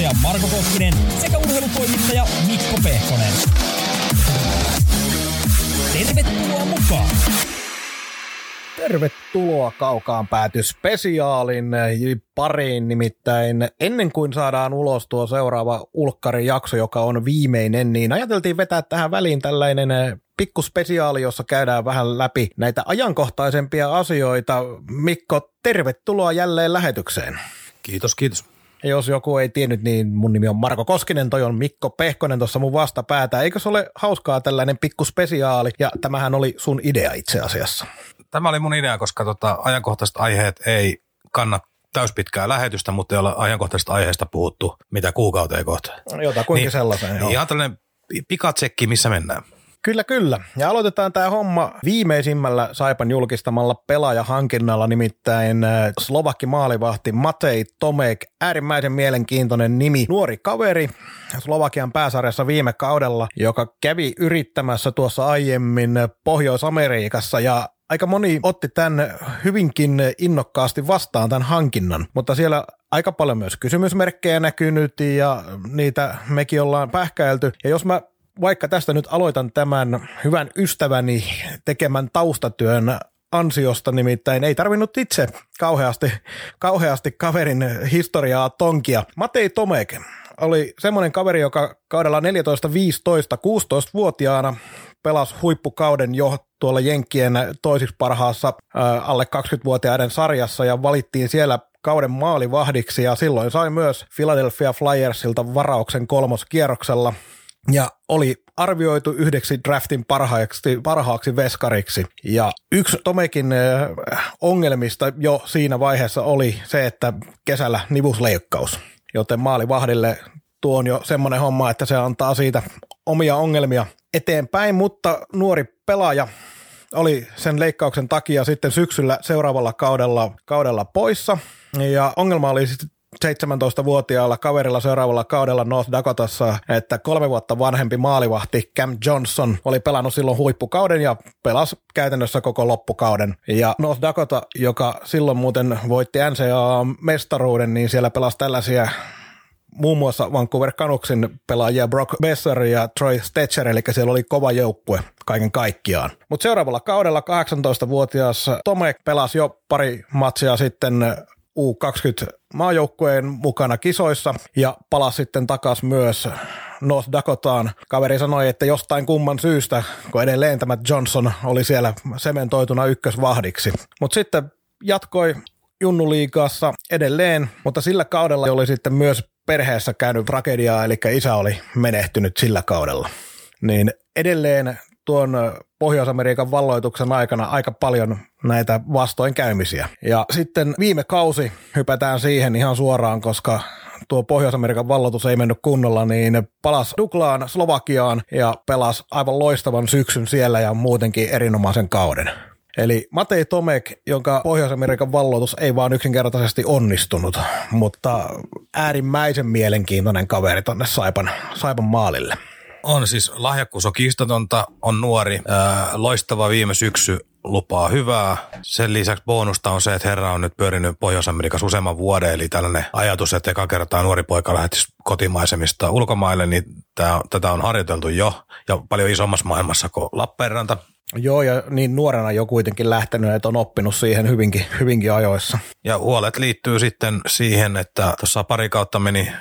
Jääkiekkoselostaja Marko Koskinen sekä urheilutoimittaja Mikko Pehkonen. Tervetuloa mukaan! Tervetuloa kaukaan pääty spesiaalin pariin, nimittäin ennen kuin saadaan ulos tuo seuraava Ulkkarin jakso, joka on viimeinen, niin ajateltiin vetää tähän väliin tällainen pikkuspesiaali, jossa käydään vähän läpi näitä ajankohtaisempia asioita. Mikko, tervetuloa jälleen lähetykseen. Kiitos, kiitos. Ja jos joku ei tiennyt, niin mun nimi on Marko Koskinen, toi on Mikko Pehkonen tuossa mun vastapäätä. Eikö se ole hauskaa tällainen pikkuspesiaali? Ja tämähän oli sun idea itse asiassa. Tämä oli mun idea, koska tota, ajankohtaiset aiheet ei kanna täyspitkää lähetystä, mutta ei ole ajankohtaisesta aiheesta puhuttu mitä kuukauteen kohta. Jota kuinka niin, sellaisen, joo. Ihan tällainen pikatsekki, missä mennään. Kyllä, kyllä. Ja aloitetaan tämä homma viimeisimmällä Saipan julkistamalla pelaajahankinnalla, nimittäin äh, Slovakki maalivahti Matei Tomek, äärimmäisen mielenkiintoinen nimi, nuori kaveri Slovakian pääsarjassa viime kaudella, joka kävi yrittämässä tuossa aiemmin Pohjois-Amerikassa ja aika moni otti tämän hyvinkin innokkaasti vastaan tämän hankinnan, mutta siellä aika paljon myös kysymysmerkkejä näkynyt ja niitä mekin ollaan pähkäilty. Ja jos mä vaikka tästä nyt aloitan tämän hyvän ystäväni tekemän taustatyön ansiosta, nimittäin ei tarvinnut itse kauheasti, kauheasti kaverin historiaa tonkia. Matei Tomek oli semmoinen kaveri, joka kaudella 14, 15, 16-vuotiaana pelasi huippukauden jo tuolla Jenkkien toisiksi parhaassa alle 20-vuotiaiden sarjassa ja valittiin siellä kauden maalivahdiksi ja silloin sai myös Philadelphia Flyersilta varauksen kolmoskierroksella ja oli arvioitu yhdeksi draftin parhaaksi, parhaaksi veskariksi. Ja yksi Tomekin ongelmista jo siinä vaiheessa oli se, että kesällä nivusleikkaus. Joten maalivahdille tuo on jo semmoinen homma, että se antaa siitä omia ongelmia eteenpäin, mutta nuori pelaaja oli sen leikkauksen takia sitten syksyllä seuraavalla kaudella, kaudella poissa. Ja ongelma oli sitten 17-vuotiaalla kaverilla seuraavalla kaudella North Dakotassa, että kolme vuotta vanhempi maalivahti Cam Johnson oli pelannut silloin huippukauden ja pelasi käytännössä koko loppukauden. Ja North Dakota, joka silloin muuten voitti NCAA-mestaruuden, niin siellä pelasi tällaisia muun muassa Vancouver Canucksin pelaajia Brock Besser ja Troy Stetcher, eli siellä oli kova joukkue kaiken kaikkiaan. Mutta seuraavalla kaudella 18-vuotias Tomek pelasi jo pari matsia sitten U20 maajoukkueen mukana kisoissa ja palasi sitten takaisin myös North Dakotaan. Kaveri sanoi, että jostain kumman syystä, kun edelleen tämä Johnson oli siellä sementoituna ykkösvahdiksi. Mutta sitten jatkoi Junnuliigassa edelleen, mutta sillä kaudella oli sitten myös perheessä käynyt tragediaa, eli isä oli menehtynyt sillä kaudella. Niin edelleen tuon Pohjois-Amerikan valloituksen aikana aika paljon näitä vastoinkäymisiä. Ja sitten viime kausi hypätään siihen ihan suoraan, koska tuo Pohjois-Amerikan valloitus ei mennyt kunnolla, niin palas Duklaan Slovakiaan ja pelas aivan loistavan syksyn siellä ja muutenkin erinomaisen kauden. Eli Matei Tomek, jonka Pohjois-Amerikan valloitus ei vaan yksinkertaisesti onnistunut, mutta äärimmäisen mielenkiintoinen kaveri tonne Saipan, Saipan maalille. On siis lahjakkuus on kiistatonta, on nuori, ää, loistava viime syksy, lupaa hyvää. Sen lisäksi bonusta on se, että herra on nyt pyörinyt Pohjois-Amerikassa useamman vuoden, eli tällainen ajatus, että eka kertaa nuori poika lähtisi kotimaisemista ulkomaille, niin tää, tätä on harjoiteltu jo ja paljon isommassa maailmassa kuin Lappeenranta. Joo, ja niin nuorena jo kuitenkin lähtenyt, että on oppinut siihen hyvinkin, hyvinkin ajoissa. Ja huolet liittyy sitten siihen, että tuossa pari kautta meni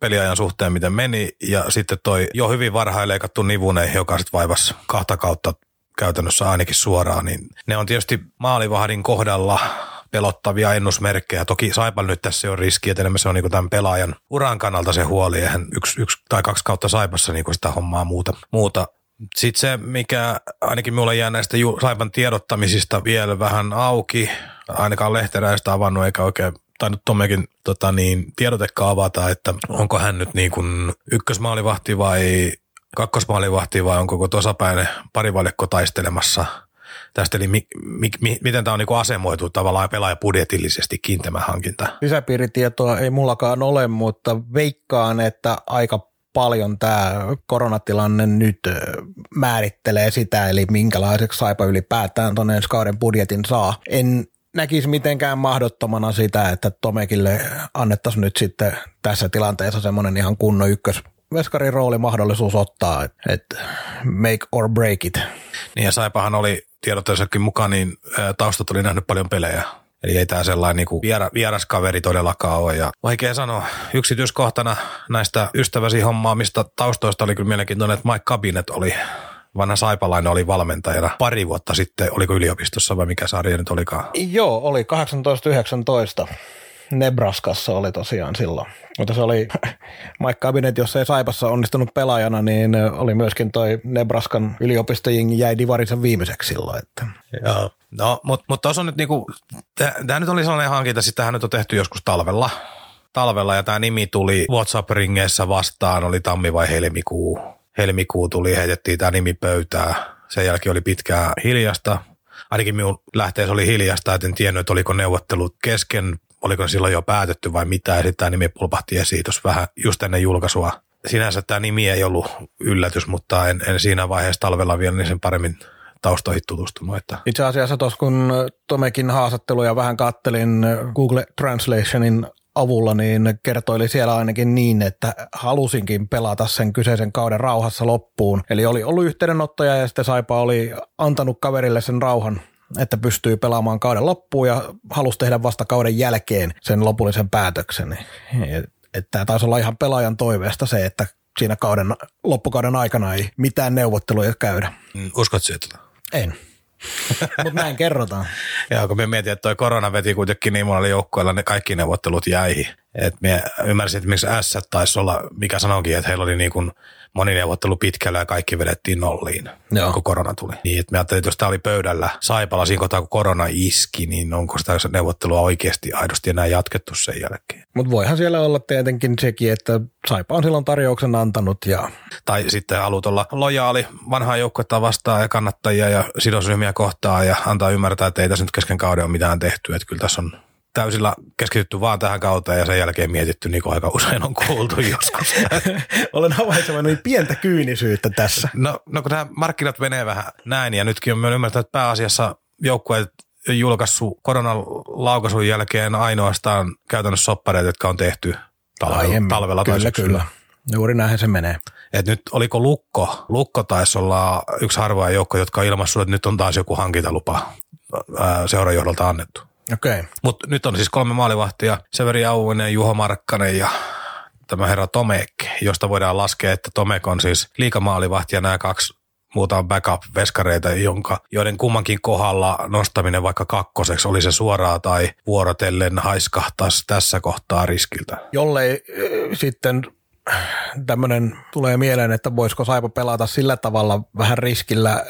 peliajan suhteen, miten meni, ja sitten toi jo hyvin varhain leikattu nivune, joka sitten vaivasi kahta kautta käytännössä ainakin suoraan, niin ne on tietysti maalivahdin kohdalla pelottavia ennusmerkkejä. Toki Saipal nyt tässä on riski, se on niinku tämän pelaajan uran kannalta se huoli. Eihän yksi, yksi tai kaksi kautta Saipassa niinku sitä hommaa muuta, muuta sitten se, mikä ainakin minulle jää näistä Saipan tiedottamisista vielä vähän auki, ainakaan lehteräistä avannut eikä oikein tainnut Tomekin tota niin, tiedotekka avata, että onko hän nyt niin kuin ykkösmaalivahti vai kakkosmaalivahti vai onko tasapäinen parivalikko taistelemassa tästä, eli mi, mi, mi, miten tämä on niin asemoitu tavallaan pelaajapudjetillisestikin tämä hankinta? Lisäpiiritietoa ei mullakaan ole, mutta veikkaan, että aika paljon tämä koronatilanne nyt määrittelee sitä, eli minkälaiseksi Saipa ylipäätään tuonne ensi kauden budjetin saa. En näkisi mitenkään mahdottomana sitä, että Tomekille annettaisiin nyt sitten tässä tilanteessa semmoinen ihan kunnon ykkös veskarin rooli mahdollisuus ottaa, että et make or break it. Niin ja Saipahan oli tiedotteessakin mukaan, niin taustat oli nähnyt paljon pelejä. Eli ei tämä sellainen niin viera, vieras kaveri todellakaan ole. Ja vaikea sanoa yksityiskohtana näistä ystäväsi hommaamista taustoista oli kyllä mielenkiintoinen, että Mike Cabinet oli vanha saipalainen oli valmentajana pari vuotta sitten, oliko yliopistossa vai mikä sarja nyt olikaan? Joo, oli 1819. Nebraskassa oli tosiaan silloin. Mutta se oli Mike Cabinet, jos ei Saipassa onnistunut pelaajana, niin oli myöskin toi Nebraskan yliopistojengi jäi Divarisen viimeiseksi silloin. Että. Joo. No, mutta mut tuossa on nyt niinku, tämä nyt oli sellainen hankinta, siis tämähän nyt on tehty joskus talvella. Talvella ja tämä nimi tuli WhatsApp-ringeissä vastaan, oli tammi vai helmikuu. Helmikuu tuli, heitettiin tämä nimi pöytää. Sen jälkeen oli pitkää hiljasta. Ainakin minun lähteessä oli hiljasta, että en tiennyt, että oliko neuvottelut kesken oliko silloin jo päätetty vai mitä, ja sitten tämä nimi pulpahti esiin tuossa vähän just ennen julkaisua. Sinänsä tämä nimi ei ollut yllätys, mutta en, en siinä vaiheessa talvella vielä niin sen paremmin taustoihin tutustunut. Että. Itse asiassa tuossa kun Tomekin haastatteluja vähän kattelin Google Translationin avulla, niin kertoili siellä ainakin niin, että halusinkin pelata sen kyseisen kauden rauhassa loppuun. Eli oli ollut yhteydenottoja ja sitten Saipa oli antanut kaverille sen rauhan että pystyy pelaamaan kauden loppuun ja halusi tehdä vasta kauden jälkeen sen lopullisen päätöksen. Että tämä taisi olla ihan pelaajan toiveesta se, että siinä kauden, loppukauden aikana ei mitään neuvotteluja käydä. Mm, uskotko sitä? En. Mutta näin kerrotaan. Joo, kun me mietin, että toi korona veti kuitenkin niin monella joukkueella ne kaikki neuvottelut jäihin. Et me ymmärsin, että miksi S taisi olla, mikä sanoinkin, että heillä oli niin kuin moni neuvottelu pitkällä ja kaikki vedettiin nolliin, Joo. kun korona tuli. Niin, että me ajattelin, että jos tämä oli pöydällä Saipala siinä kohtaa, kun korona iski, niin onko sitä neuvottelua oikeasti aidosti enää jatkettu sen jälkeen. Mutta voihan siellä olla tietenkin sekin, että Saipa on silloin tarjouksen antanut. Ja... Tai sitten haluat olla lojaali vanhaa joukkuetta vastaan ja kannattajia ja sidosryhmiä kohtaan ja antaa ymmärtää, että ei tässä nyt kesken kauden ole mitään tehty. Että kyllä tässä on täysillä keskitytty vaan tähän kauteen ja sen jälkeen mietitty, niin kuin aika usein on kuultu joskus. Olen havaitseva niin pientä kyynisyyttä tässä. No, no kun nämä markkinat menee vähän näin ja nytkin on ymmärtänyt, että pääasiassa joukkueet julkaissut koronan laukaisun jälkeen ainoastaan käytännössä soppareita, jotka on tehty talvella, talvella kyllä, tai kyllä. Juuri näin se menee. Et nyt oliko Lukko? Lukko taisi olla yksi harvoja joukko, jotka on ilmassut, että nyt on taas joku hankintalupa seurajohdolta annettu. Okei. Okay. Mutta nyt on siis kolme maalivahtia, Severi Auvinen, Juho Markkanen ja tämä herra Tomek, josta voidaan laskea, että Tomek on siis liikamaalivahti ja nämä kaksi muuta on backup-veskareita, jonka, joiden kummankin kohdalla nostaminen vaikka kakkoseksi oli se suoraa tai vuorotellen haiskahtaisi tässä kohtaa riskiltä. Jollei äh, sitten tämmöinen tulee mieleen, että voisiko Saipa pelata sillä tavalla vähän riskillä äh,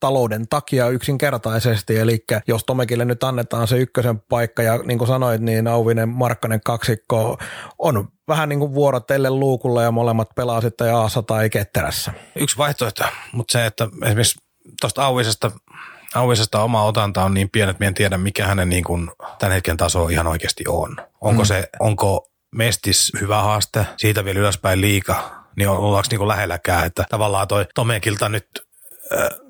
talouden takia yksinkertaisesti. Eli jos Tomekille nyt annetaan se ykkösen paikka ja niin kuin sanoit, niin Auvinen Markkanen kaksikko on vähän niin kuin vuorotelle luukulla ja molemmat pelaa sitten Aassa tai Ketterässä. Yksi vaihtoehto, mutta se, että esimerkiksi tuosta Auvisesta Auvisesta oma otanta on niin pieni, että en tiedä, mikä hänen niin kuin tämän hetken taso ihan oikeasti on. Onko mm. se, onko Mestis hyvä haaste, siitä vielä ylöspäin liika, niin ollaanko niin lähelläkään, että tavallaan toi Tomekilta nyt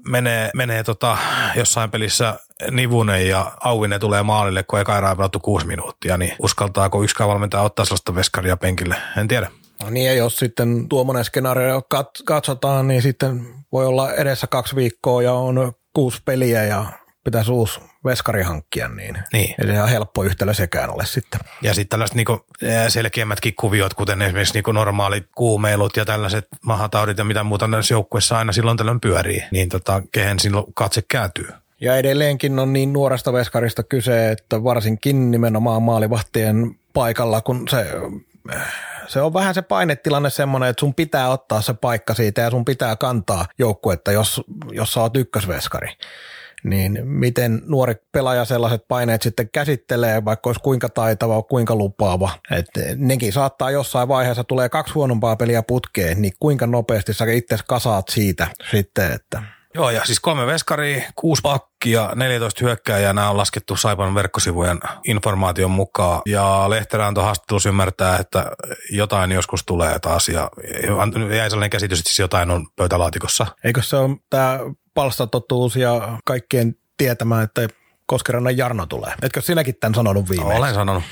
menee, menee tota, jossain pelissä Nivunen ja Auvinen tulee maalille, kun eka erää pelattu kuusi minuuttia, niin uskaltaako yksikään valmentaja ottaa sellaista veskaria penkille? En tiedä. No niin, ja jos sitten tuommoinen skenaario katsotaan, niin sitten voi olla edessä kaksi viikkoa ja on kuusi peliä ja pitäisi uusi veskari hankkia, niin, niin. ei se ihan helppo yhtälö sekään ole sitten. Ja sitten tällaiset niinku selkeämmätkin kuviot, kuten esimerkiksi niinku normaalit kuumeilut ja tällaiset mahataudit ja mitä muuta näissä joukkueissa aina silloin tällöin pyörii, niin tota, kehen silloin katse kääntyy. Ja edelleenkin on niin nuoresta veskarista kyse, että varsinkin nimenomaan maalivahtien paikalla, kun se se on vähän se painetilanne semmoinen, että sun pitää ottaa se paikka siitä ja sun pitää kantaa joukkuetta, jos, jos sä oot ykkösveskari niin miten nuori pelaaja sellaiset paineet sitten käsittelee, vaikka olisi kuinka taitava, kuinka lupaava. Että nekin saattaa jossain vaiheessa tulee kaksi huonompaa peliä putkeen, niin kuinka nopeasti sä itse kasaat siitä sitten, että Joo, ja siis kolme veskari, kuusi pakkia, 14 hyökkääjää, nämä on laskettu Saipan verkkosivujen informaation mukaan. Ja Lehterä antoi haastattelussa ymmärtää, että jotain joskus tulee taas, ja jäi sellainen käsitys, että siis jotain on pöytälaatikossa. Eikö se ole tämä palstatotuus ja kaikkien tietämään, että Koskerannan Jarno tulee. Etkö sinäkin tämän sanonut viimeksi? Olen sanonut.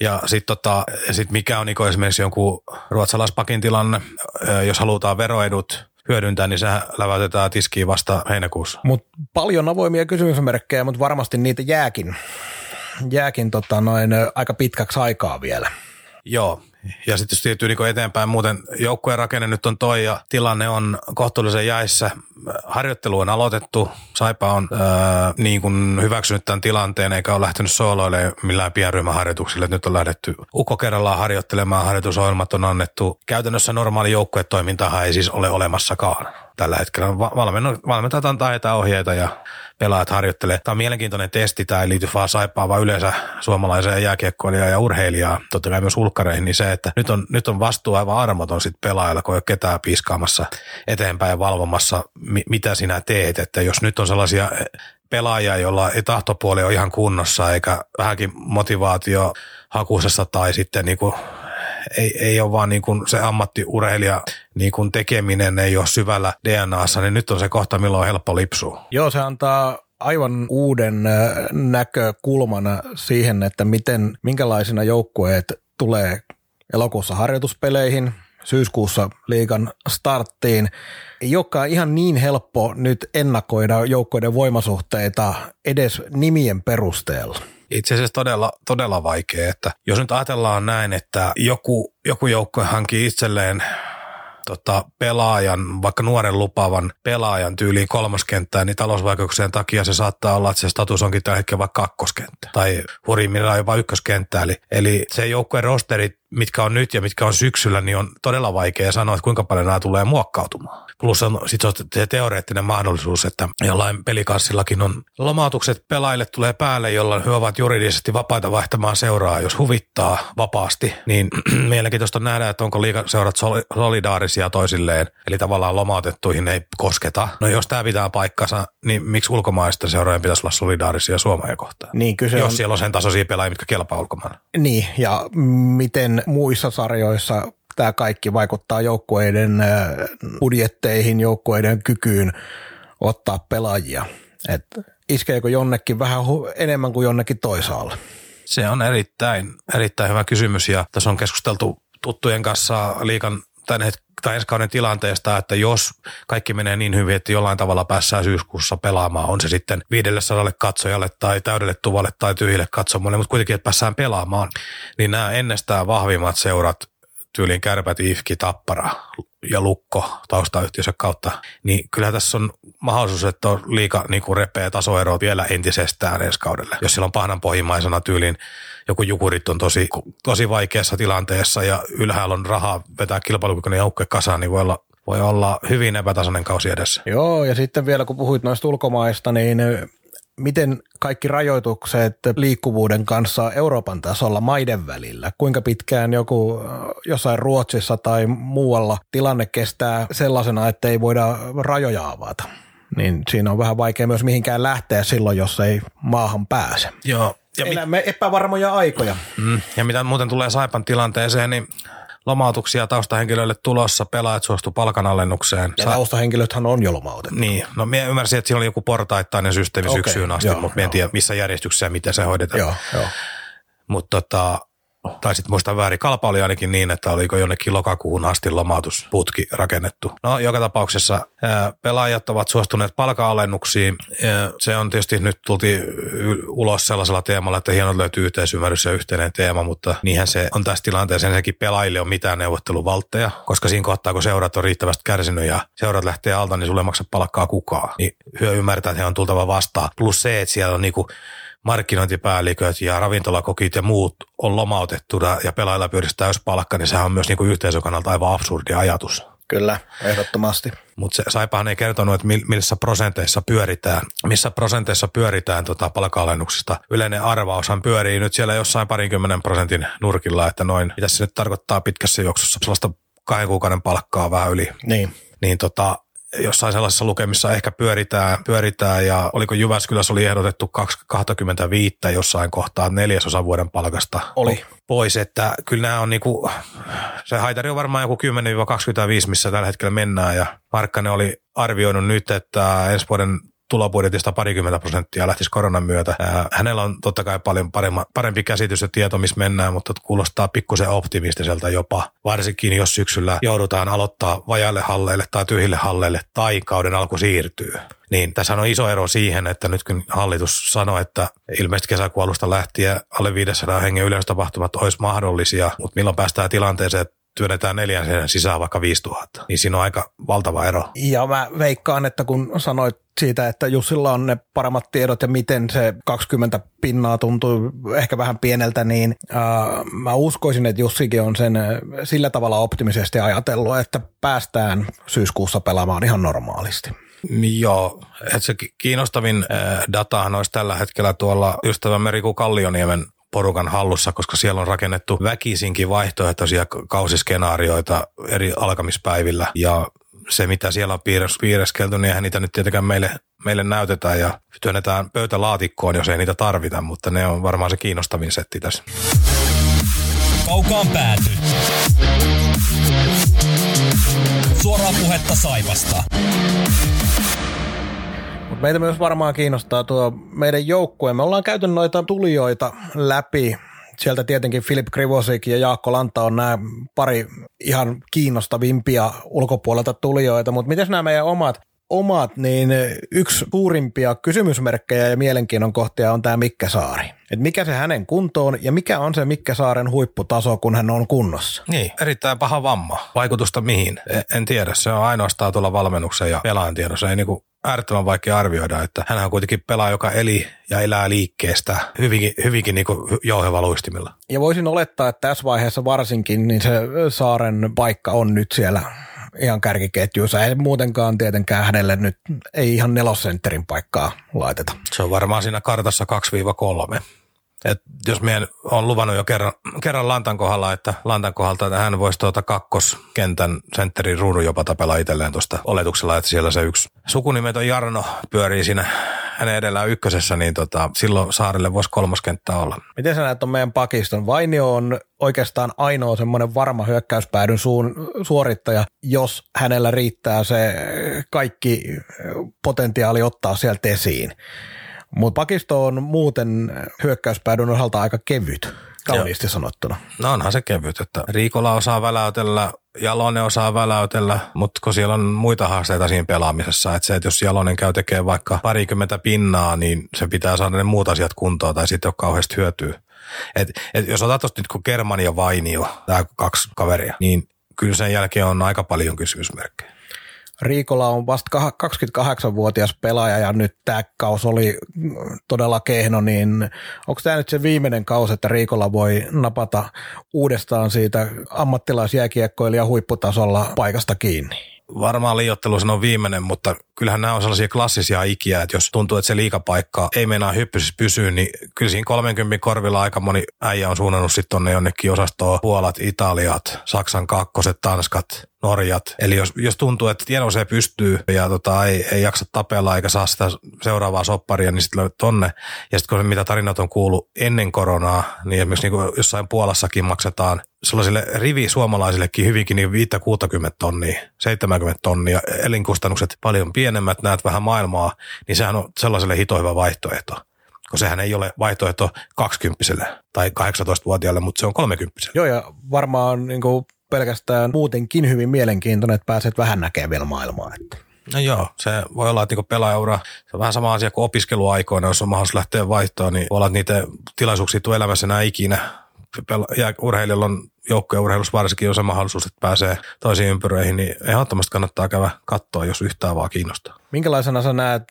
Ja sitten tota, sit mikä on niin esimerkiksi jonkun ruotsalaispakin tilanne, jos halutaan veroedut hyödyntää, niin se läväytetään tiskiin vasta heinäkuussa. Mut paljon avoimia kysymysmerkkejä, mutta varmasti niitä jääkin, jääkin tota noin, aika pitkäksi aikaa vielä. Joo, ja sitten siirtyy niin eteenpäin. Muuten joukkueen rakenne nyt on toi ja tilanne on kohtuullisen jäissä. Harjoittelu on aloitettu. Saipa on ää, niin kuin hyväksynyt tämän tilanteen eikä ole lähtenyt sooloille millään pienryhmäharjoituksille. Nyt on lähdetty ukko kerrallaan harjoittelemaan. Harjoitusohjelmat on annettu. Käytännössä normaali joukkuetoimintahan ei siis ole olemassakaan tällä hetkellä. Valmentajat antaa etäohjeita ja pelaajat harjoittelee. Tämä on mielenkiintoinen testi, tämä ei liity vaan saippaan, vaan yleensä suomalaiseen jääkiekkoilijaan ja urheilijaa, totta kai myös ulkkareihin, niin se, että nyt on, nyt on vastuu aivan armoton sit pelaajalla, kun ei ole ketään piiskaamassa eteenpäin ja valvomassa, mi- mitä sinä teet. Että jos nyt on sellaisia pelaajia, jolla ei tahtopuoli ole ihan kunnossa eikä vähänkin motivaatio hakusessa tai sitten niin kuin ei, ei ole vaan niin kuin se ammattiurheilija niin kuin tekeminen ei ole syvällä DNAssa, niin nyt on se kohta, milloin on helppo lipsua. Joo, se antaa aivan uuden näkökulmana siihen, että miten, minkälaisina joukkueet tulee elokuussa harjoituspeleihin, syyskuussa liikan starttiin. Ei olekaan ihan niin helppo nyt ennakoida joukkoiden voimasuhteita edes nimien perusteella itse asiassa todella, todella vaikea. Että jos nyt ajatellaan näin, että joku, joku joukko hankkii itselleen tota, pelaajan, vaikka nuoren lupaavan pelaajan tyyliin kolmoskenttään, niin talousvaikeuksien takia se saattaa olla, että se status onkin tällä hetkellä vaikka kakkoskenttä. Tai hurimmillaan jopa ykköskenttä. Eli, eli se joukkueen rosterit mitkä on nyt ja mitkä on syksyllä, niin on todella vaikea sanoa, että kuinka paljon nämä tulee muokkautumaan. Plus on sitten se teoreettinen mahdollisuus, että jollain pelikanssillakin on lomautukset pelaajille tulee päälle, jolloin he ovat juridisesti vapaita vaihtamaan seuraa, jos huvittaa vapaasti. Niin mielenkiintoista nähdä, että onko liikaseurat solidaarisia toisilleen, eli tavallaan lomautettuihin ei kosketa. No jos tämä pitää paikkansa, niin miksi ulkomaisten seurojen pitäisi olla solidaarisia Suomea kohtaan? Niin, kyse jos on... siellä on sen tasoisia pelaajia, mitkä kelpaa ulkomailla. Niin, ja miten muissa sarjoissa tämä kaikki vaikuttaa joukkueiden budjetteihin, joukkueiden kykyyn ottaa pelaajia. Et iskeekö jonnekin vähän enemmän kuin jonnekin toisaalle? Se on erittäin, erittäin hyvä kysymys ja tässä on keskusteltu tuttujen kanssa liikan tämän tai ensi kauden tilanteesta, että jos kaikki menee niin hyvin, että jollain tavalla päässään syyskuussa pelaamaan, on se sitten 500 katsojalle tai täydelle tuvalle tai tyhjille katsomolle, mutta kuitenkin, että päässään pelaamaan, niin nämä ennestään vahvimmat seurat, tyyliin Kärpät, Ifki, Tappara ja Lukko taustayhtiönsä kautta, niin kyllä tässä on mahdollisuus, että on liika niin kuin repeä tasoero vielä entisestään ensi kaudelle. Jos sillä on pahnan pohjimmaisena tyyliin joku jukurit on tosi, tosi vaikeassa tilanteessa ja ylhäällä on rahaa vetää kilpailukykyinen joukkue kasaan, niin voi olla voi olla hyvin epätasainen kausi edessä. Joo, ja sitten vielä kun puhuit noista ulkomaista, niin miten kaikki rajoitukset liikkuvuuden kanssa Euroopan tasolla maiden välillä, kuinka pitkään joku jossain Ruotsissa tai muualla tilanne kestää sellaisena, että ei voida rajoja avata niin siinä on vähän vaikea myös mihinkään lähteä silloin, jos ei maahan pääse. Joo. Ja Elämme mit... epävarmoja aikoja. Mm, ja mitä muuten tulee Saipan tilanteeseen, niin lomautuksia taustahenkilöille tulossa, pelaajat suostu palkanalennukseen. Ja taustahenkilöthän on jo lomautettu. Niin, no minä ymmärsin, että siinä oli joku portaittainen systeemi okay, syksyyn asti, joo, mutta en tiedä missä järjestyksessä ja miten se hoidetaan. Joo, joo. Mutta tota, tai sitten muista väärin, kalpa oli ainakin niin, että oliko jonnekin lokakuun asti lomautusputki rakennettu. No joka tapauksessa pelaajat ovat suostuneet palka-alennuksiin. Se on tietysti nyt tulti ulos sellaisella teemalla, että hienot löytyy yhteisymmärrys ja yhteinen teema, mutta niinhän se on tässä tilanteessa ensinnäkin pelaajille on mitään neuvotteluvaltteja, koska siinä kohtaa, kun seurat on riittävästi kärsinyt ja seurat lähtee alta, niin sulle maksa palkkaa kukaan. Niin hyö ymmärtää, että he on tultava vastaan. Plus se, että siellä on niinku markkinointipäälliköt ja ravintolakokit ja muut on lomautettuna ja pelaajilla pyöristä täyspalkka, niin sehän on myös niin kuin yhteisön kannalta aivan absurdi ajatus. Kyllä, ehdottomasti. Mutta Saipahan ei kertonut, että missä prosenteissa pyöritään, missä prosenteissa pyöritään tota palkanalennuksista. Yleinen arvaushan pyörii nyt siellä jossain parinkymmenen prosentin nurkilla, että noin, mitä se nyt tarkoittaa pitkässä juoksussa, sellaista kahden kuukauden palkkaa vähän yli. Niin. Niin tota, jossain sellaisessa lukemissa ehkä pyöritään, pyöritään ja oliko Jyväskylässä oli ehdotettu 25 jossain kohtaa neljäsosa vuoden palkasta oli. pois, että kyllä nämä on niinku, se haitari on varmaan joku 10-25, missä tällä hetkellä mennään ja Markkanen oli arvioinut nyt, että ensi vuoden tulobudjetista parikymmentä prosenttia lähtisi koronan myötä. Ää, hänellä on totta kai paljon paremma, parempi käsitys ja tieto, missä mennään, mutta kuulostaa pikkusen optimistiselta jopa, varsinkin jos syksyllä joudutaan aloittaa vajalle halleille tai tyhjille halleille tai kauden alku siirtyy. Niin tässä on iso ero siihen, että nyt kun hallitus sanoi, että ilmeisesti kesäkuun alusta lähtien alle 500 hengen yleistapahtumat olisi mahdollisia, mutta milloin päästään tilanteeseen, että työnnetään neljän sisään vaikka 5000, niin siinä on aika valtava ero. Ja mä veikkaan, että kun sanoit siitä, että Jussilla on ne paremmat tiedot ja miten se 20 pinnaa tuntuu ehkä vähän pieneltä, niin äh, mä uskoisin, että Jussikin on sen sillä tavalla optimisesti ajatellut, että päästään syyskuussa pelaamaan ihan normaalisti. Joo, että se kiinnostavin datahan olisi tällä hetkellä tuolla ystävämme Riku Kallioniemen porukan hallussa, koska siellä on rakennettu väkisinkin vaihtoehtoisia kausiskenaarioita eri alkamispäivillä ja se, mitä siellä on piires, piireskelty, niin eihän niitä nyt tietenkään meille, meille näytetään ja työnnetään pöytälaatikkoon, jos ei niitä tarvita, mutta ne on varmaan se kiinnostavin setti tässä. Kaukaan pääty. Suoraa puhetta Saivasta. Mut meitä myös varmaan kiinnostaa tuo meidän joukkue. Me ollaan käyty noita tulijoita läpi. Sieltä tietenkin Filip Krivosik ja Jaakko Lanta on nämä pari ihan kiinnostavimpia ulkopuolelta tulijoita, mutta miten nämä meidän omat omat, niin yksi suurimpia kysymysmerkkejä ja mielenkiinnon kohtia on tämä Mikke Saari. Et mikä se hänen kuntoon ja mikä on se Mikke Saaren huipputaso, kun hän on kunnossa? Niin, erittäin paha vamma. Vaikutusta mihin? En, en tiedä. Se on ainoastaan tuolla valmennuksen ja pelaajan tiedossa. Ei niinku äärettömän vaikea arvioida, että hän on kuitenkin pelaa, joka eli ja elää liikkeestä hyvinkin, hyvinkin niin jouhevaluistimilla. Ja voisin olettaa, että tässä vaiheessa varsinkin niin se Saaren paikka on nyt siellä ihan kärkiketjuissa. Ei muutenkaan tietenkään hänelle nyt ei ihan nelosentterin paikkaa laiteta. Se on varmaan siinä kartassa 2-3. Et jos meidän on luvannut jo kerran, kerran Lantan kohdalla, että Lantan kohdalta että hän voisi tuota kakkoskentän sentterin ruudun jopa tapella itselleen tuosta oletuksella, että siellä se yksi sukunimetön Jarno pyörii siinä hänen edellään ykkösessä, niin tota, silloin Saarelle voisi kolmoskenttä olla. Miten sä näet on meidän pakiston? Vainio on oikeastaan ainoa semmoinen varma hyökkäyspäädyn suun, suorittaja, jos hänellä riittää se kaikki potentiaali ottaa sieltä esiin. Mutta pakisto on muuten hyökkäyspäädyn osalta aika kevyt, kauniisti Joo. sanottuna. No onhan se kevyt, että Riikola osaa väläytellä, Jalonen osaa väläytellä, mutta kun siellä on muita haasteita siinä pelaamisessa, että se, että jos Jalonen käy tekemään vaikka parikymmentä pinnaa, niin se pitää saada ne muut asiat kuntoon tai sitten ole kauheasti hyötyä. Et, et jos otat tuosta nyt kun Kerman ja Vainio, tämä kaksi kaveria, niin kyllä sen jälkeen on aika paljon kysymysmerkkejä. Riikola on vasta 28-vuotias pelaaja ja nyt tämä kaus oli todella kehno, niin onko tämä nyt se viimeinen kausi, että Riikola voi napata uudestaan siitä ammattilaisjääkiekkoilija huipputasolla paikasta kiinni? varmaan liiottelu on viimeinen, mutta kyllähän nämä on sellaisia klassisia ikiä, että jos tuntuu, että se liikapaikka ei meinaa hyppysissä pysyä, niin kyllä siinä 30 korvilla aika moni äijä on suunnannut sitten tonne jonnekin osastoon Puolat, Italiat, Saksan kakkoset, Tanskat, Norjat. Eli jos, jos tuntuu, että se pystyy ja tota, ei, ei jaksa tapella eikä saa sitä seuraavaa sopparia, niin sitten tonne. Ja sitten kun mitä tarinat on kuullut ennen koronaa, niin esimerkiksi niin jossain Puolassakin maksetaan sellaisille rivi suomalaisillekin hyvinkin niin 5-60 tonnia, 70 tonnia, elinkustannukset paljon pienemmät, näet vähän maailmaa, niin sehän on sellaiselle hitoiva vaihtoehto. Kun sehän ei ole vaihtoehto 20 tai 18-vuotiaalle, mutta se on 30 Joo, ja varmaan niin kuin pelkästään muutenkin hyvin mielenkiintoinen, että pääset vähän näkemään vielä maailmaa. Että. No joo, se voi olla, että niin pelaajaura, se on vähän sama asia kuin opiskeluaikoina, jos on mahdollisuus lähteä vaihtoon, niin voi olla, että niitä tilaisuuksia tuu elämässä enää ikinä. Ja urheilijalla on joukkojen urheilussa varsinkin on se mahdollisuus, että pääsee toisiin ympyröihin, niin ehdottomasti kannattaa käydä katsoa, jos yhtään vaan kiinnostaa. Minkälaisena sä näet,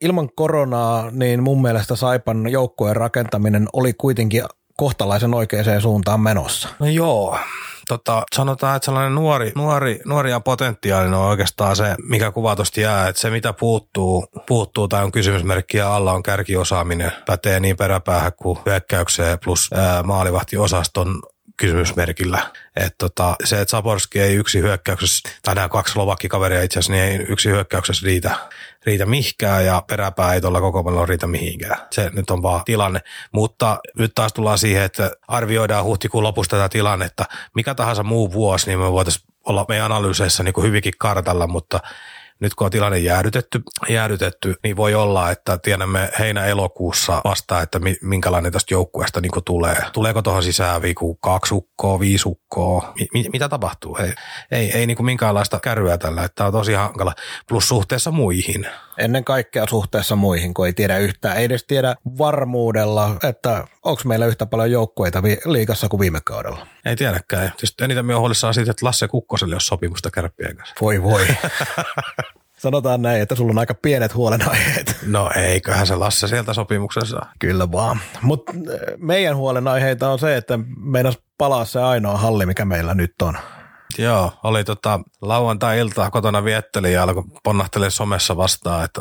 ilman koronaa, niin mun mielestä Saipan joukkueen rakentaminen oli kuitenkin kohtalaisen oikeaan suuntaan menossa? No joo, tota, sanotaan, että sellainen nuori, nuori, nuori ja potentiaalinen on oikeastaan se, mikä kuvatusti jää, että se mitä puuttuu, puuttuu tai on kysymysmerkkiä alla on kärkiosaaminen, pätee niin peräpäähän kuin hyökkäykseen plus ää, maalivahtiosaston kysymysmerkillä. Et tota, se, että Saporski ei yksi hyökkäyksessä, tai nämä kaksi lovakkikaveria itse asiassa, niin ei yksi hyökkäyksessä riitä, riitä mihkään ja peräpää ei tuolla koko riitä mihinkään. Se nyt on vaan tilanne. Mutta nyt taas tullaan siihen, että arvioidaan huhtikuun lopussa tätä tilannetta. Mikä tahansa muu vuosi, niin me voitaisiin olla meidän analyyseissa niin hyvinkin kartalla, mutta nyt kun on tilanne jäädytetty, jäädytetty niin voi olla, että tiedämme heinä-elokuussa vasta, että minkälainen tästä joukkueesta niin tulee. Tuleeko tuohon sisään viiku kaksi ukkoa, viisi ukkoa, mi- mitä tapahtuu? Ei, ei, ei niin kuin minkäänlaista kärryä tällä, että tämä on tosi hankala. Plus suhteessa muihin. Ennen kaikkea suhteessa muihin, kun ei tiedä yhtään, ei edes tiedä varmuudella, että onko meillä yhtä paljon joukkueita liikassa kuin viime kaudella. Ei tiedäkään. Tietysti eniten minä huolissaan siitä, että Lasse Kukkoselle on sopimusta kärppien kanssa. Voi voi. Sanotaan näin, että sulla on aika pienet huolenaiheet. No eiköhän se Lasse sieltä sopimuksessa. Kyllä vaan. Mutta eh, meidän huolenaiheita on se, että meidän palaa se ainoa halli, mikä meillä nyt on. Joo, oli tota, lauantai-iltaa kotona vietteli ja alkoi ponnahtelemaan somessa vastaan, että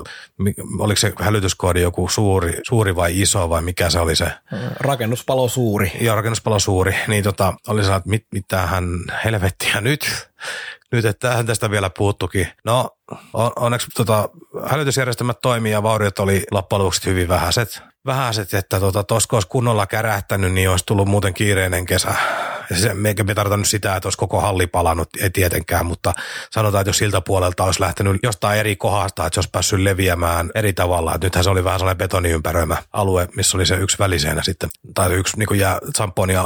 oliko se hälytyskoodi joku suuri, suuri vai iso vai mikä se oli se? Rakennuspalo suuri. Joo, rakennuspalo suuri. Niin tota, oli sellainen, että mit, mitähän helvettiä nyt? Nyt, että tähän tästä vielä puuttukin. No, on, onneksi tota, hälytysjärjestelmät toimii ja vauriot oli loppujen hyvin vähäiset. Vähäiset, että tota, tosko olisi kunnolla kärähtänyt, niin olisi tullut muuten kiireinen kesä se, me, tarkoitan nyt sitä, että olisi koko halli palannut, ei tietenkään, mutta sanotaan, että jos siltä puolelta olisi lähtenyt jostain eri kohdasta, että se olisi päässyt leviämään eri tavalla. Että nythän se oli vähän sellainen betoniympäröimä alue, missä oli se yksi väliseinä sitten, tai yksi niin jää Samponi ja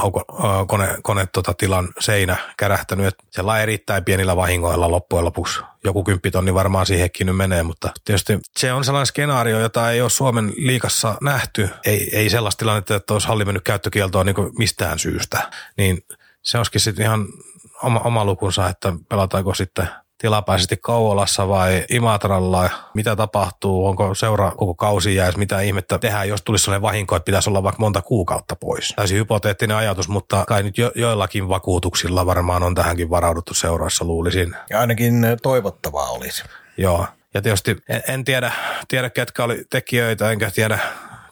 kone, kone tota, tilan seinä kärähtänyt. Että sellainen erittäin pienillä vahingoilla loppujen lopuksi joku kymppitonni varmaan siihenkin nyt menee, mutta tietysti se on sellainen skenaario, jota ei ole Suomen liikassa nähty. Ei, ei sellaista tilannetta, että olisi halli mennyt käyttökieltoon niin mistään syystä. Niin se olisikin sitten ihan oma, oma lukunsa, että pelataanko sitten tilapäisesti Kouvolassa vai Imatralla, mitä tapahtuu, onko seura koko kausi jäisi, mitä ihmettä tehdään, jos tulisi sellainen vahinko, että pitäisi olla vaikka monta kuukautta pois. Täysin hypoteettinen ajatus, mutta kai nyt jo, joillakin vakuutuksilla varmaan on tähänkin varauduttu seurassa, luulisin. Ja ainakin toivottavaa olisi. Joo, ja tietysti en, en tiedä, tiedä, ketkä oli tekijöitä, enkä tiedä,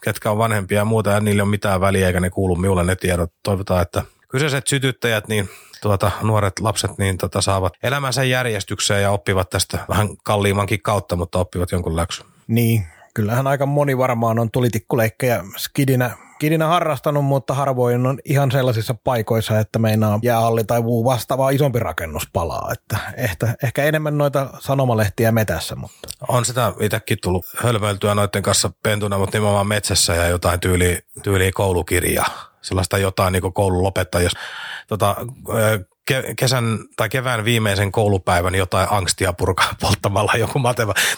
ketkä on vanhempia ja muuta, ja niille on mitään väliä, eikä ne kuulu minulle ne tiedot. Toivotaan, että kyseiset sytyttäjät, niin tuota, nuoret lapset niin tota, saavat elämänsä järjestykseen ja oppivat tästä vähän kalliimmankin kautta, mutta oppivat jonkun läksyn. Niin, kyllähän aika moni varmaan on tulitikkuleikkejä skidinä, skidinä harrastanut, mutta harvoin on ihan sellaisissa paikoissa, että meinaa jäähalli tai muu vastaava isompi rakennus palaa. Että ehkä, ehkä enemmän noita sanomalehtiä metässä. Mutta. On sitä itsekin tullut hölmöiltyä noiden kanssa pentuna, mutta nimenomaan metsässä ja jotain tyyli, tyyli koulukirjaa sellaista jotain niin koulun lopettajia. Tota, kesän tai kevään viimeisen koulupäivän jotain angstia purkaa polttamalla joku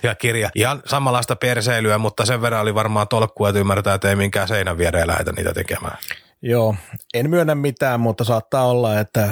ja kirja. Ihan samanlaista perseilyä, mutta sen verran oli varmaan tolkkua, että ymmärtää, että ei minkään seinän viereen lähdetä niitä tekemään. Joo, en myönnä mitään, mutta saattaa olla, että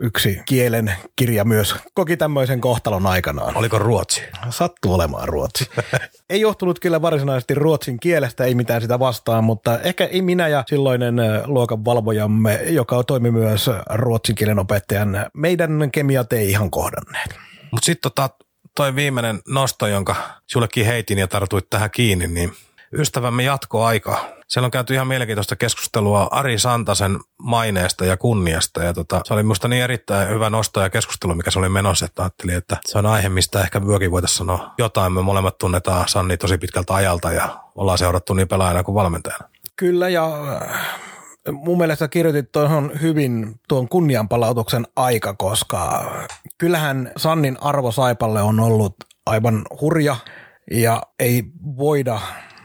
yksi kielen kirja myös koki tämmöisen kohtalon aikanaan. Oliko ruotsi? Sattuu olemaan ruotsi. ei johtunut kyllä varsinaisesti ruotsin kielestä, ei mitään sitä vastaan, mutta ehkä ei minä ja silloinen luokan valvojamme, joka toimi myös ruotsin kielen opettajan, meidän kemiat ei ihan kohdanneet. Mutta sitten tota, toi viimeinen nosto, jonka sullekin heitin ja tartuit tähän kiinni, niin ystävämme jatkoaika siellä on käyty ihan mielenkiintoista keskustelua Ari Santasen maineesta ja kunniasta. Ja tota, se oli musta niin erittäin hyvä nosto ja keskustelu, mikä se oli menossa, että ajattelin, että se on aihe, mistä ehkä myökin voitaisiin sanoa jotain. Me molemmat tunnetaan Sanni tosi pitkältä ajalta ja ollaan seurattu niin pelaajana kuin valmentajana. Kyllä ja äh, mun mielestä kirjoitit tuohon hyvin tuon kunnianpalautuksen aika, koska kyllähän Sannin arvo Saipalle on ollut aivan hurja ja ei voida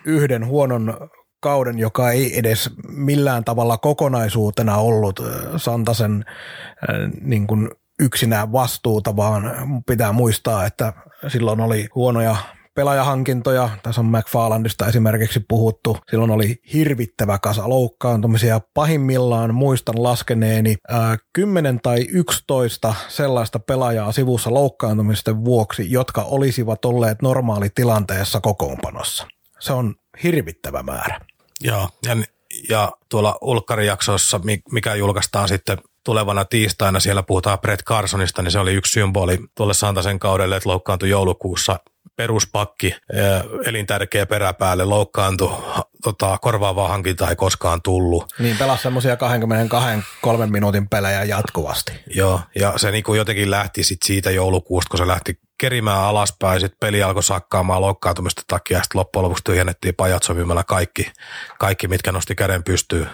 yhden huonon kauden, joka ei edes millään tavalla kokonaisuutena ollut äh, Santasen äh, niin kuin yksinään vastuuta, vaan pitää muistaa, että silloin oli huonoja pelaajahankintoja. Tässä on McFarlandista esimerkiksi puhuttu. Silloin oli hirvittävä kasa loukkaantumisia. Pahimmillaan muistan laskeneeni ää, äh, 10 tai 11 sellaista pelaajaa sivussa loukkaantumisten vuoksi, jotka olisivat olleet normaalitilanteessa kokoonpanossa. Se on hirvittävä määrä. Joo, ja, ja tuolla Ulkkarijaksossa, mikä julkaistaan sitten tulevana tiistaina, siellä puhutaan Brett Carsonista, niin se oli yksi symboli tuolle Santasen kaudelle, että loukkaantui joulukuussa peruspakki, elintärkeä peräpäälle, loukkaantui, tota, korvaavaa hankintaa ei koskaan tullut. Niin pelasi semmoisia 22-3 minuutin pelejä jatkuvasti. Joo, ja se niinku jotenkin lähti sit siitä joulukuusta, kun se lähti kerimään alaspäin, sitten peli alkoi sakkaamaan loukkaantumista takia, sitten loppujen lopuksi tyhjennettiin pajat kaikki, kaikki, mitkä nosti käden pystyyn.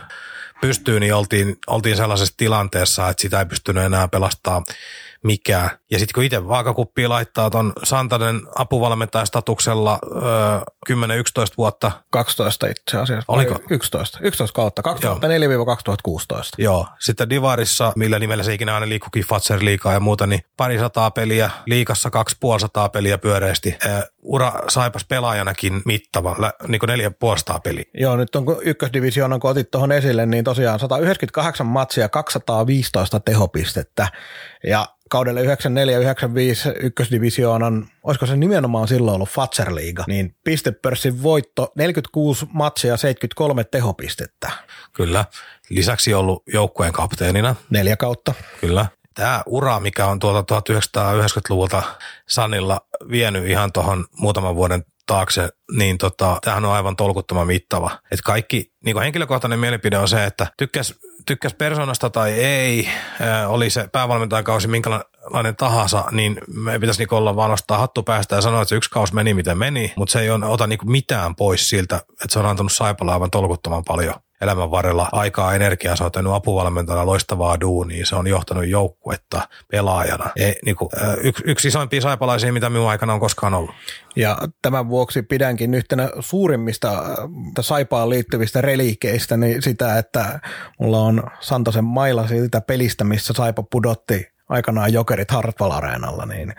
Pystyy, niin oltiin, oltiin sellaisessa tilanteessa, että sitä ei pystynyt enää pelastaa mikään. Ja sitten kun itse vaakakuppiin laittaa ton Santanen apuvalmentajastatuksella öö, 10-11 vuotta. 12 itse asiassa. Oliko? 11. 11 kautta. 2004-2016. Joo. Sitten Divarissa, millä nimellä se ikinä aina liikkukin Fatser liikaa ja muuta, niin pari sataa peliä, liikassa kaksi sataa peliä pyöreästi. Öö, ura saipas pelaajanakin mittava, lä, niin kuin neljä puolestaan peliä. Joo, nyt on ykkösdivisioonan, kun otit tuohon esille, niin tosiaan 198 matsia, 215 tehopistettä. Ja kaudelle 94-95 ykkösdivisioonan, olisiko se nimenomaan silloin ollut Fatser-liiga, niin pistepörssin voitto 46 matsia 73 tehopistettä. Kyllä. Lisäksi ollut joukkueen kapteenina. Neljä kautta. Kyllä. Tämä ura, mikä on tuolta 1990-luvulta Sanilla vienyt ihan tuohon muutaman vuoden taakse, niin tota, tämähän on aivan tolkuttoman mittava. Et kaikki, niin kuin henkilökohtainen mielipide on se, että tykkäs, tykkäs persoonasta tai ei, oli se päävalmentajan kausi minkälainen tahansa, niin me pitäisi niin olla vaan nostaa hattu päästä ja sanoa, että se yksi kausi meni miten meni, mutta se ei ota niin mitään pois siltä, että se on antanut Saipalla aivan tolkuttoman paljon elämän varrella aikaa, energiaa, se on tehnyt apuvalmentajana loistavaa duunia, se on johtanut joukkuetta pelaajana. E, niin kuin, yksi, yksi isoimpia saipalaisia, mitä minun aikana on koskaan ollut. Ja tämän vuoksi pidänkin yhtenä suurimmista saipaan liittyvistä reliikeistä niin sitä, että mulla on Santosen mailla siitä pelistä, missä saipa pudotti aikanaan jokerit Hartwall Areenalla, niin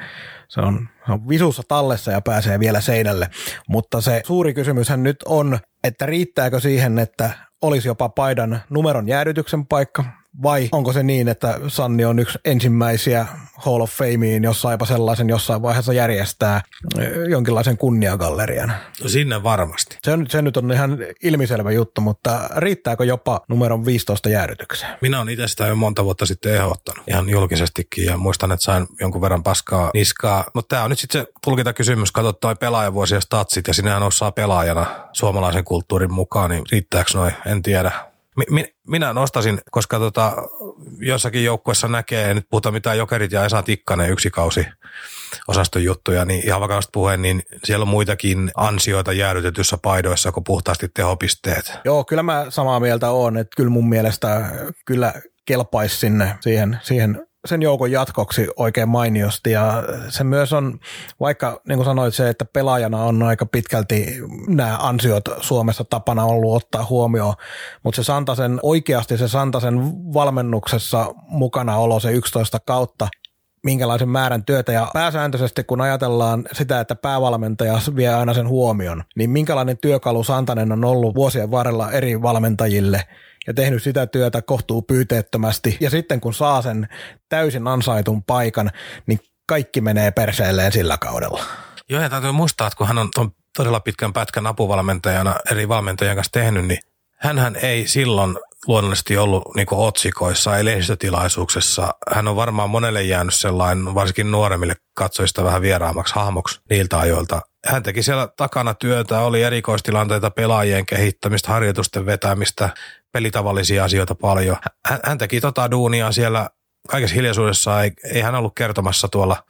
se on, se on visussa tallessa ja pääsee vielä seinälle. Mutta se suuri kysymyshän nyt on, että riittääkö siihen, että olisi jopa paidan numeron jäädytyksen paikka, vai onko se niin, että Sanni on yksi ensimmäisiä Hall of Fameen, jos saipa sellaisen jossain vaiheessa järjestää jonkinlaisen kunniagallerian? No sinne varmasti. Se, on, se nyt on ihan ilmiselvä juttu, mutta riittääkö jopa numeron 15 jäädytykseen? Minä olen itse sitä jo monta vuotta sitten ehdottanut ihan julkisestikin ja muistan, että sain jonkun verran paskaa niskaa. Mutta tämä on nyt sitten se tulkintakysymys. Katsot toi pelaajavuosi ja statsit ja sinähän osaa pelaajana suomalaisen kulttuurin mukaan, niin riittääkö noin? En tiedä minä nostasin, koska tota, jossakin joukkueessa näkee, nyt puhutaan mitään jokerit ja Esa Tikkanen yksi kausi osaston juttuja, niin ihan vakavasti puheen, niin siellä on muitakin ansioita jäädytetyssä paidoissa kuin puhtaasti tehopisteet. Joo, kyllä mä samaa mieltä oon, että kyllä mun mielestä kyllä kelpaisi sinne siihen, siihen sen joukon jatkoksi oikein mainiosti. Ja se myös on, vaikka niin kuin sanoit se, että pelaajana on aika pitkälti nämä ansiot Suomessa tapana ollut ottaa huomioon, mutta se Santasen, oikeasti se Santasen valmennuksessa mukana olo se 11 kautta, minkälaisen määrän työtä. Ja pääsääntöisesti kun ajatellaan sitä, että päävalmentaja vie aina sen huomion, niin minkälainen työkalu Santanen on ollut vuosien varrella eri valmentajille – ja tehnyt sitä työtä kohtuu pyyteettömästi. Ja sitten kun saa sen täysin ansaitun paikan, niin kaikki menee perseelleen sillä kaudella. Joo, ja täytyy muistaa, että kun hän on, on todella pitkän pätkän apuvalmentajana eri valmentajien kanssa tehnyt, niin hän ei silloin luonnollisesti ollut niin otsikoissa, ei lehdistötilaisuuksessa. Hän on varmaan monelle jäänyt sellainen, varsinkin nuoremmille katsojista vähän vieraammaksi hahmoksi niiltä ajoilta. Hän teki siellä takana työtä, oli erikoistilanteita, pelaajien kehittämistä, harjoitusten vetämistä, pelitavallisia asioita paljon. Hän, hän teki tota duunia siellä kaikessa hiljaisuudessa, ei, ei hän ollut kertomassa tuolla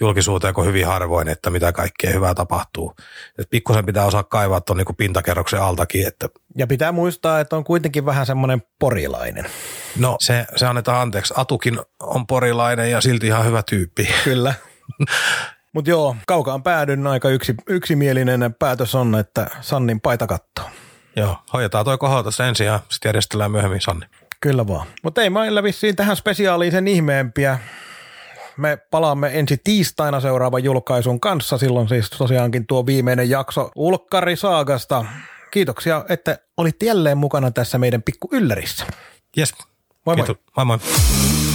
julkisuuteen kuin hyvin harvoin, että mitä kaikkea hyvää tapahtuu. Et pikkusen pitää osaa kaivaa tuon niin pintakerroksen altakin. Että... Ja pitää muistaa, että on kuitenkin vähän semmoinen porilainen. No se, se annetaan anteeksi. Atukin on porilainen ja silti ihan hyvä tyyppi. Kyllä. Mutta joo, kaukaan päädyn aika yksi, yksimielinen päätös on, että Sannin paita kattoo. Joo, hoidetaan toi kohotus ensin ja sitten järjestellään myöhemmin Sanni. Kyllä vaan. Mutta ei meillä vissiin tähän spesiaaliin sen ihmeempiä. Me palaamme ensi tiistaina seuraavan julkaisun kanssa. Silloin siis tosiaankin tuo viimeinen jakso Ulkkari Saagasta. Kiitoksia, että olitte jälleen mukana tässä meidän pikku yllärissä. Yes. Moi Kiitos. moi. moi. moi.